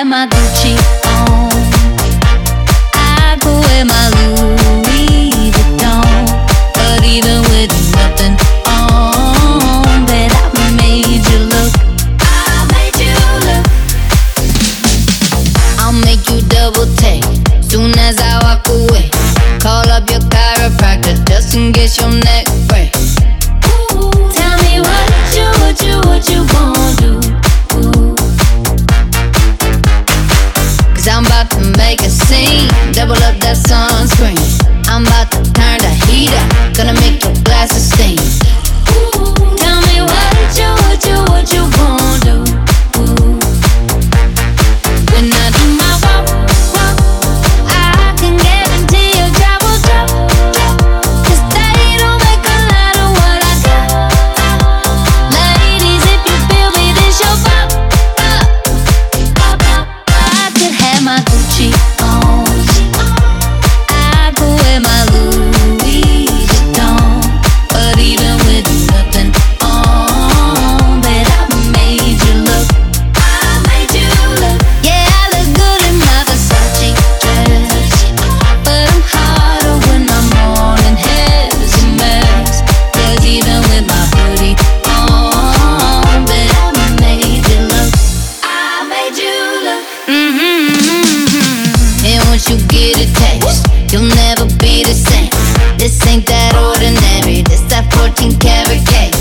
my Gucci on. I could wear my Louis Vuitton. But even with nothing on, bet I made you look. I made you look. I'll make you double take soon as I walk away. Call up your chiropractor just in case your neck Cause I'm about to make a scene, double up that sunscreen. I'm about to turn the heat up, gonna make your glasses get attached. You'll never be the same. This ain't that ordinary. This that 14 karat cake.